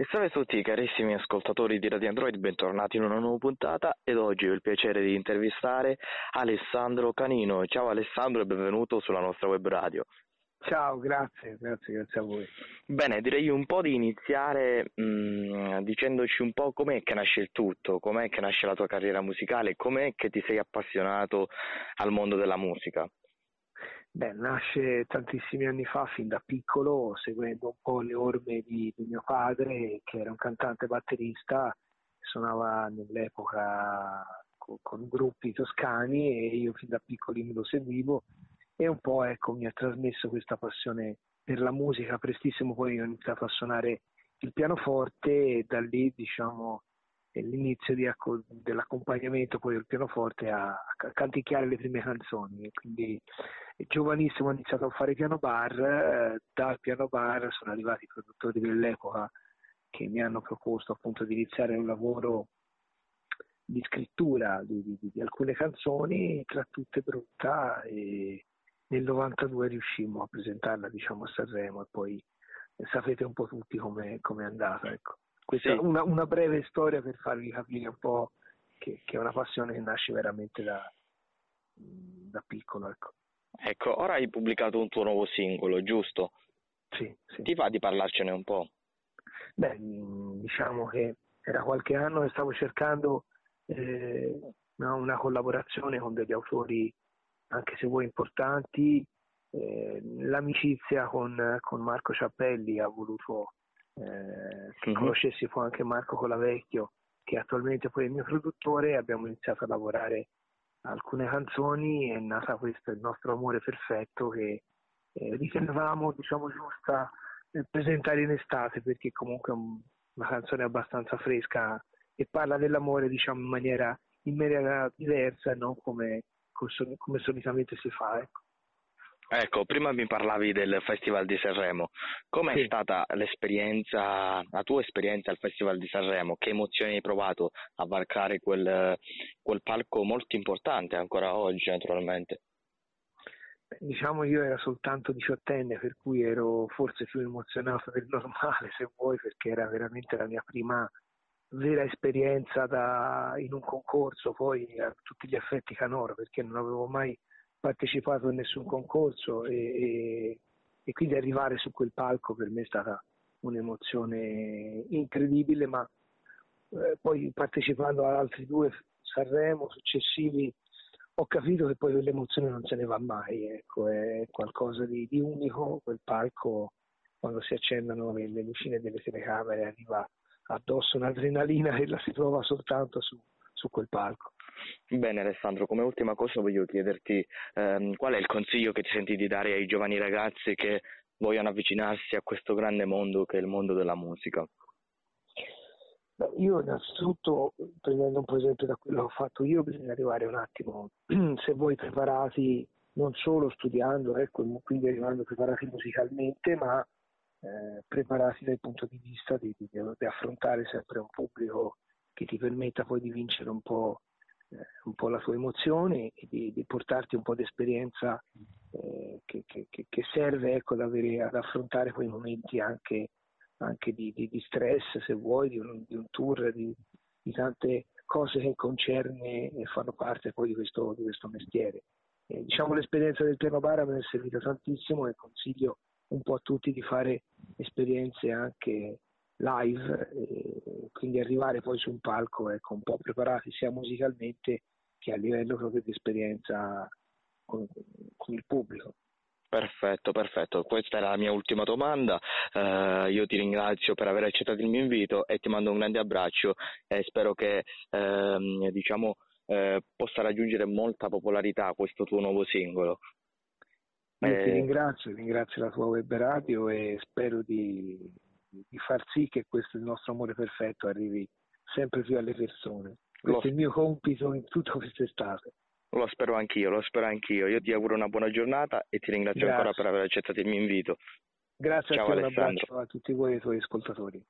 E salve a tutti carissimi ascoltatori di Radio Android, bentornati in una nuova puntata ed oggi ho il piacere di intervistare Alessandro Canino. Ciao Alessandro e benvenuto sulla nostra web radio. Ciao, grazie, grazie, grazie a voi. Bene, direi un po' di iniziare mh, mm, dicendoci un po' com'è che nasce il tutto, com'è che nasce la tua carriera musicale, com'è che ti sei appassionato al mondo della musica. Beh, nasce tantissimi anni fa, fin da piccolo, seguendo un po' le orme di, di mio padre, che era un cantante batterista, suonava nell'epoca con, con, gruppi toscani e io fin da piccolino lo seguivo e un po' ecco, mi ha trasmesso questa passione per la musica. Prestissimo poi ho iniziato a suonare il pianoforte e da lì diciamo l'inizio di, dell'accompagnamento poi del pianoforte a, a canticchiare le prime canzoni. Quindi giovanissimo ho iniziato a fare piano bar, eh, dal piano bar sono arrivati i produttori dell'epoca che mi hanno proposto appunto di iniziare un lavoro di scrittura di, di, di alcune canzoni, tra tutte brutta e nel 92 riuscimmo a presentarla diciamo a Sanremo e poi sapete un po' tutti come è andata. Ecco. Questa sì. è una, una, breve storia per farvi capire un po' che, che, è una passione che nasce veramente da, da piccolo. Ecco. ecco, ora hai pubblicato un tuo nuovo singolo, giusto? Sì, sì. Ti va di parlarcene un po'? Beh, diciamo che era qualche anno che stavo cercando eh, una collaborazione con degli autori, anche se vuoi importanti. Eh, l'amicizia con, con Marco Ciappelli ha voluto eh, che mm-hmm. conoscessi poi anche Marco Colavecchio, che attualmente poi è il mio produttore, abbiamo iniziato a lavorare alcune canzoni, è nata questo il nostro amore perfetto che eh, ritenevamo diciamo giusta eh, presentare in estate perché comunque è un, una canzone abbastanza fresca e parla dell'amore diciamo in maniera, in maniera diversa, non come, come solitamente si fa. Ecco. Ecco, prima mi parlavi del Festival di Sanremo. Com'è sì. stata l'esperienza, la tua esperienza al Festival di Sanremo? Che emozioni hai provato a varcare quel, quel palco molto importante ancora oggi, naturalmente? Diciamo io ero soltanto diciottenne, per cui ero forse più emozionato del normale, se vuoi, perché era veramente la mia prima vera esperienza da, in un concorso, poi a tutti gli effetti canoro, perché non avevo mai partecipato a nessun concorso e, e, e, quindi arrivare su quel palco per me è stata un'emozione incredibile, ma eh, poi partecipando ad altri due Sanremo successivi ho capito che poi quell'emozione non se ne va mai, ecco, è qualcosa di, di unico, quel palco quando si accendono le, le lucine delle telecamere arriva addosso un'adrenalina che la si trova soltanto su, su quel palco. Bene Alessandro, come ultima cosa voglio chiederti ehm, qual è il consiglio che ti senti di dare ai giovani ragazzi che vogliono avvicinarsi a questo grande mondo che è il mondo della musica? Io innanzitutto, prendendo un po' esempio da quello che ho fatto io, bisogna arrivare un attimo, se voi preparati non solo studiando, ecco, quindi arrivando preparati musicalmente, ma eh, preparati dal punto di vista di, di, di, affrontare sempre un pubblico che ti permetta poi di vincere un po' un po' la tua emozione e di, di portarti un po' di esperienza eh, che, che, che, serve ecco, ad, avere, ad, affrontare quei momenti anche, anche di, di, di, stress, se vuoi, di un, un tour, di, tante cose che concerne e fanno parte poi di questo, questo mestiere. Eh, diciamo l'esperienza del piano bar mi è servita tantissimo e consiglio un po' a tutti di fare esperienze anche live, e quindi arrivare poi su un palco ecco, un po' preparati sia musicalmente che a livello proprio di esperienza con, con il pubblico. Perfetto, perfetto. Questa era la mia ultima domanda. Uh, io ti ringrazio per aver accettato il mio invito e ti mando un grande abbraccio e spero che uh, diciamo, uh, possa raggiungere molta popolarità questo tuo nuovo singolo. Io ti eh, ringrazio, ringrazio la tua web radio e spero di di far sì che questo il nostro amore perfetto arrivi sempre più alle persone. Questo lo... è il mio compito in tutta quest'estate. Lo spero anch'io, lo spero anch'io. Io ti auguro una buona giornata e ti ringrazio Grazie. ancora per aver accettato il mio invito. Grazie Ciao, a te, un abbraccio a tutti voi e ai tuoi ascoltatori.